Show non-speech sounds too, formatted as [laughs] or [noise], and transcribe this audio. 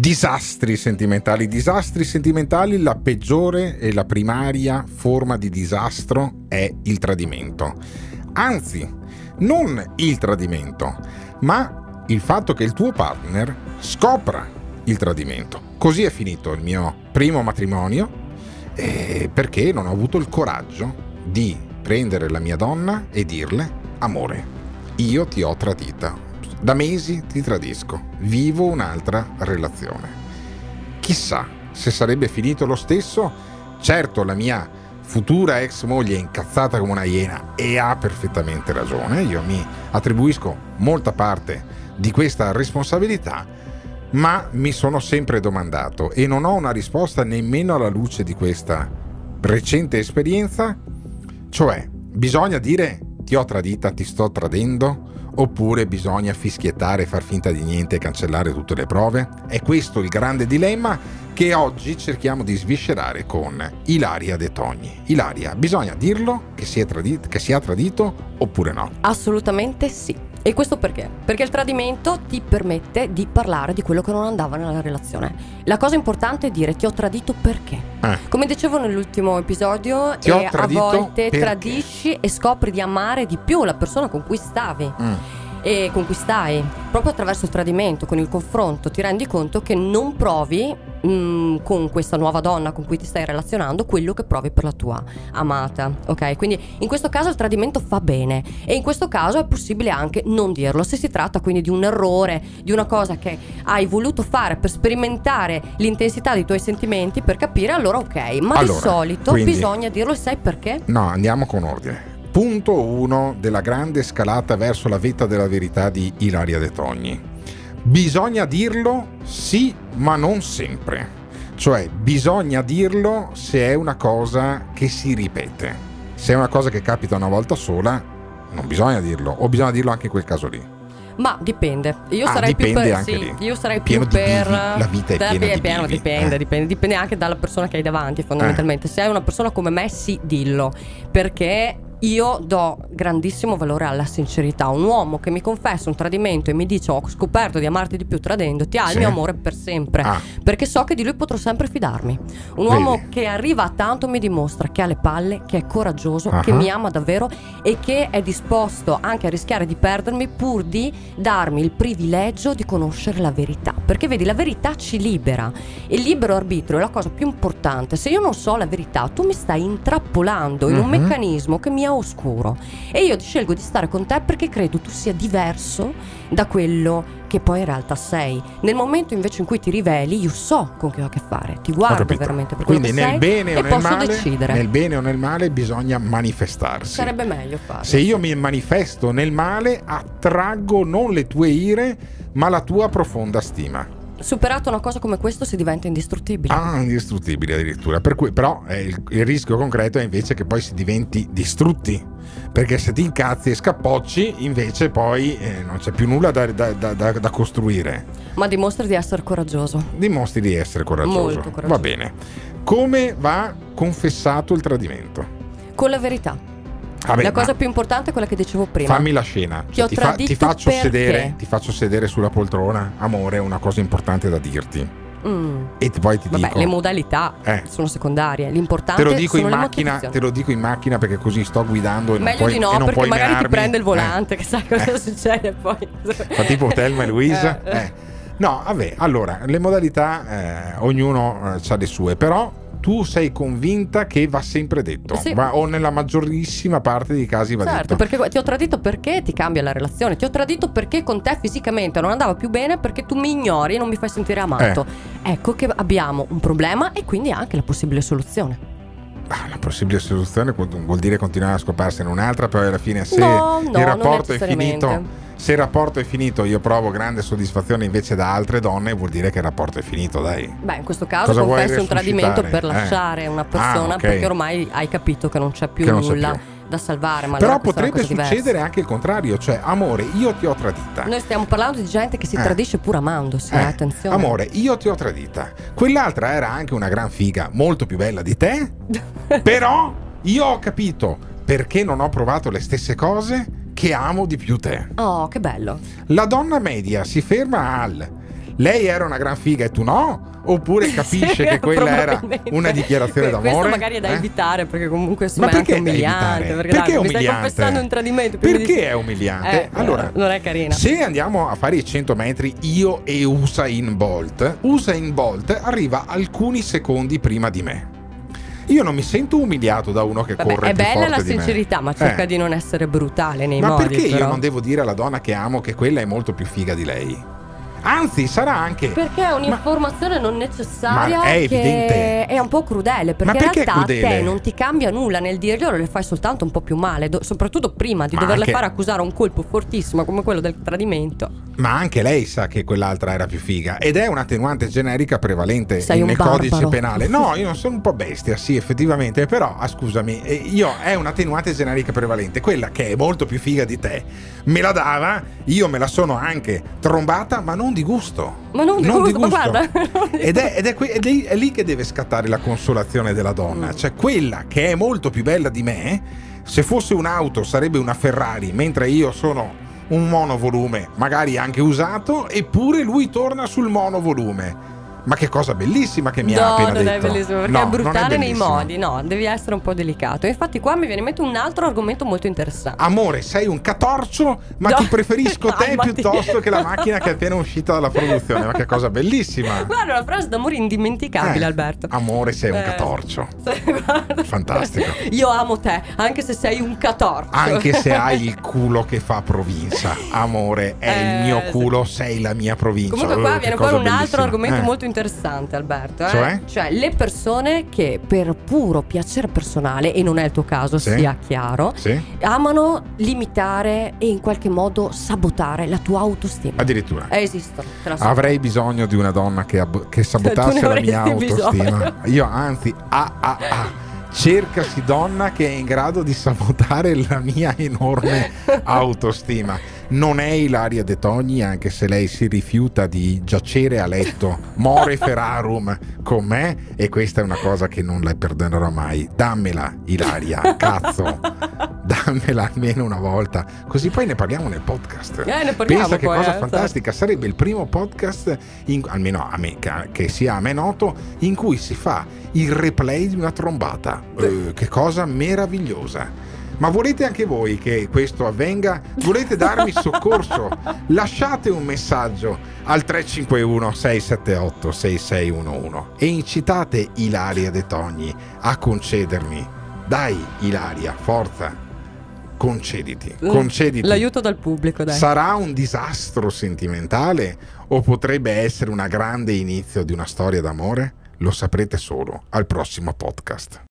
Disastri sentimentali. Disastri sentimentali, la peggiore e la primaria forma di disastro è il tradimento. Anzi, non il tradimento, ma il fatto che il tuo partner scopra il tradimento. Così è finito il mio primo matrimonio eh, perché non ho avuto il coraggio di prendere la mia donna e dirle amore, io ti ho tradita, da mesi ti tradisco, vivo un'altra relazione. Chissà se sarebbe finito lo stesso. Certo, la mia futura ex moglie è incazzata come una iena e ha perfettamente ragione. Io mi attribuisco molta parte di questa responsabilità, ma mi sono sempre domandato e non ho una risposta nemmeno alla luce di questa recente esperienza, cioè bisogna dire ti ho tradita, ti sto tradendo? Oppure bisogna fischiettare, far finta di niente e cancellare tutte le prove? È questo il grande dilemma che oggi cerchiamo di sviscerare con Ilaria De Togni. Ilaria, bisogna dirlo che si, tradito, che si ha tradito oppure no? Assolutamente sì. E questo perché? Perché il tradimento ti permette di parlare di quello che non andava nella relazione. La cosa importante è dire ti ho tradito perché. Eh. Come dicevo nell'ultimo episodio, eh, a volte perché? tradisci e scopri di amare di più la persona con cui stavi. Mm e conquistai proprio attraverso il tradimento, con il confronto, ti rendi conto che non provi mh, mm, con questa nuova donna con cui ti stai relazionando quello che provi per la tua amata, ok? Quindi in questo caso il tradimento fa bene e in questo caso è possibile anche non dirlo. Se si tratta quindi di un errore, di una cosa che hai voluto fare per sperimentare l'intensità dei tuoi sentimenti, per capire, allora ok, ma allora, di solito quindi, bisogna dirlo e sai perché? No, andiamo con ordine. Punto 1 della grande scalata verso la vetta della verità di Ilaria De Togni. Bisogna dirlo sì, ma non sempre. Cioè, bisogna dirlo se è una cosa che si ripete. Se è una cosa che capita una volta sola, non bisogna dirlo, o bisogna dirlo anche in quel caso lì. Ma dipende. Io ah, sarei più per. Sì, lì. io sarei più per. La vita è piena, è di pieno, dipende, eh. dipende, dipende anche dalla persona che hai davanti, fondamentalmente. Eh. Se hai una persona come me, sì, dillo. Perché io do grandissimo valore alla sincerità. Un uomo che mi confessa un tradimento e mi dice ho scoperto di amarti di più tradendoti ha sì. il mio amore per sempre. Ah. Perché so che di lui potrò sempre fidarmi. Un Vedi. uomo che arriva a tanto mi dimostra che ha le palle, che è coraggioso, uh-huh. che mi ama davvero e che è disposto anche a rischiare di perdermi pur di darmi il privilegio di conoscere la verità. Perché vedi, la verità ci libera. Il libero arbitrio è la cosa più importante. Se io non so la verità, tu mi stai intrappolando in uh-huh. un mhm. meccanismo che mi oscuro e io scelgo di stare con te perché credo tu sia diverso da quello che poi in realtà sei. Nel momento invece in cui ti riveli, io so con chi ho a che fare, ti guardo veramente per Quindi nel bene o nel male, decidere. Nel bene o nel male bisogna manifestarsi. Sarebbe meglio farlo. Se io mi manifesto nel male, attraggo non le tue ire, ma la tua profonda stima superato una cosa come questo si diventa indistruttibile. Ah, indistruttibile addirittura. Per cui, però eh, il, il, rischio concreto è invece che poi si diventi distrutti. Perché se ti incazzi e scappocci, invece poi eh, non c'è più nulla da, da, da, da, costruire. Ma dimostri di essere coraggioso. Dimostri di essere coraggioso. Molto coraggioso. Va bene. Come va confessato il tradimento? Con la verità. Vabbè, la cosa più importante è quella che dicevo prima. Fammi la scena. Ti, ti, fa, ti, faccio sedere, ti, faccio sedere, sulla poltrona. Amore, una cosa importante da dirti. Mm. E poi ti Vabbè, dico. le modalità eh. sono secondarie. L'importante te lo dico in macchina, Te lo dico in macchina perché così sto guidando. E Meglio puoi, di no, perché magari menarmi. ti prende il volante, eh. che sai cosa eh. succede poi. Fa tipo Telma e Luisa. Eh. eh. No, vabbè, allora, le modalità, eh, ognuno ha le sue, però tu sei convinta che va sempre detto, sì. va, o nella maggiorissima parte dei casi va certo, detto. Certo, perché ti ho tradito perché ti cambia la relazione, ti ho tradito perché con te fisicamente non andava più bene perché tu mi ignori e non mi fai sentire amato. Eh. Ecco che abbiamo un problema e quindi anche la possibile soluzione. Ah, la possibile soluzione vuol dire continuare a scoparsene un'altra, poi alla fine se no, no, il rapporto è finito se il rapporto è finito io provo grande soddisfazione invece da altre donne vuol dire che il rapporto è finito dai beh in questo caso Cosa confessi un tradimento per eh. lasciare eh. una persona ah, okay. perché ormai hai capito che non c'è più non nulla più. da salvare ma però potrebbe succedere diversa. anche il contrario cioè amore io ti ho tradita noi stiamo parlando di gente che si eh. tradisce pur amandosi eh. attenzione amore io ti ho tradita quell'altra era anche una gran figa molto più bella di te [laughs] però io ho capito perché non ho provato le stesse cose che amo di più te. Oh, che bello. La donna media si ferma al lei era una gran figa e tu no? Oppure [laughs] capisce Sì, che quella era una dichiarazione Que- d'amore? Questo magari è da Eh? evitare perché comunque Ma insomma è anche perché da umiliante. Perché, Perché dai, è mi stai umiliante? confessando un tradimento. Perché dici- è umiliante? Eh, allora, non è carina. Se andiamo a fare i 100 metri io e Usain Bolt, Usain Bolt arriva alcuni secondi prima di me. Io non mi sento umiliato da uno che Vabbè, corre è bella la sincerità, ma cerca Eh. di non essere brutale nei Ma modi. perché io però. non devo dire alla donna che amo che quella è molto più figa di lei? Anzi, sarà anche Perché è un'informazione non necessaria Ma è che evidente. è un po' crudele. Perché Ma perché in realtà a te non ti cambia nulla nel dirglielo, le fai soltanto un po' più male. do- soprattutto prima di Ma doverle anche- fare accusare un colpo fortissimo come quello del tradimento. Ma anche lei sa che quell'altra era più figa ed è un'attenuante generica prevalente Sei nel codice penale. No, [laughs] io non sono un po' bestia, sì, effettivamente, però ah, scusami, eh, io è un'attenuante generica prevalente, quella che è molto più figa di te. Me la dava, io me la sono anche trombata, ma non di gusto. Ma non di gusto, ma guarda. [laughs] Ed, è, ed è que- è- è lì che deve scattare la consolazione della donna, Mm. cioè quella che è molto più bella di me, se fosse un'auto sarebbe una Ferrari, mentre io sono un monovolume, magari anche usato, eppure lui torna sul monovolume. Ma che cosa bellissima che mi ha no, appena non detto. è bellissimo perché No, è non brutale nei bellissimo. modi, no, devi essere un po' delicato. Infatti, qua mi viene in mente un altro argomento molto interessante. Amore, sei un catorcio, ma No. ti preferisco [laughs] te piuttosto che la macchina che è appena uscita dalla produzione. Ma che cosa bellissima. [laughs] Guarda, una frase d'amore indimenticabile, Eh, Alberto. Amore, sei un Eh. catorcio. [laughs] Sì. Fantastico. Io amo te, anche se sei un catorcio. Anche se hai il culo che fa provincia. Amore, è il Eh, mio sì. culo, sei la mia provincia. Comunque Oh, qua che viene fuori un altro bellissima. argomento Eh. molto interessante, Alberto. eh? Cioè? le persone che per puro piacere personale, e non è il tuo caso, Sì. sia chiaro, Sì? amano limitare e in qualche modo sabotare la tua autostima. Addirittura. Esistono. Avrei bisogno di una donna che, ab- che sabotasse la mia autostima. bisogno. Io anzi, ah ah ah. Cercasi donna che è in grado di sabotare la mia enorme [laughs] autostima. Non è Ilaria De Togni, anche se lei si rifiuta di giacere a letto, more [laughs] ferarum con me, e questa è una cosa che non le perdonerò mai. Dammela, Ilaria, cazzo, [laughs] dammela almeno una volta, così poi ne parliamo nel podcast. Eh, ne parliamo Pensa che poi, cosa eh, fantastica, sarebbe il primo podcast, in- almeno a me, che- che sia a me noto, in cui si fa il replay di una trombata. Eh, che cosa meravigliosa. Ma volete anche voi che questo avvenga? Volete darmi soccorso? [laughs] Lasciate un messaggio al 351 678 6611 e incitate Ilaria De Togni a concedermi. Dai Ilaria, forza, concediti, concediti. L'aiuto dal pubblico, dai. Sarà un disastro sentimentale o potrebbe essere una grande inizio di una storia d'amore? Lo saprete solo al prossimo podcast.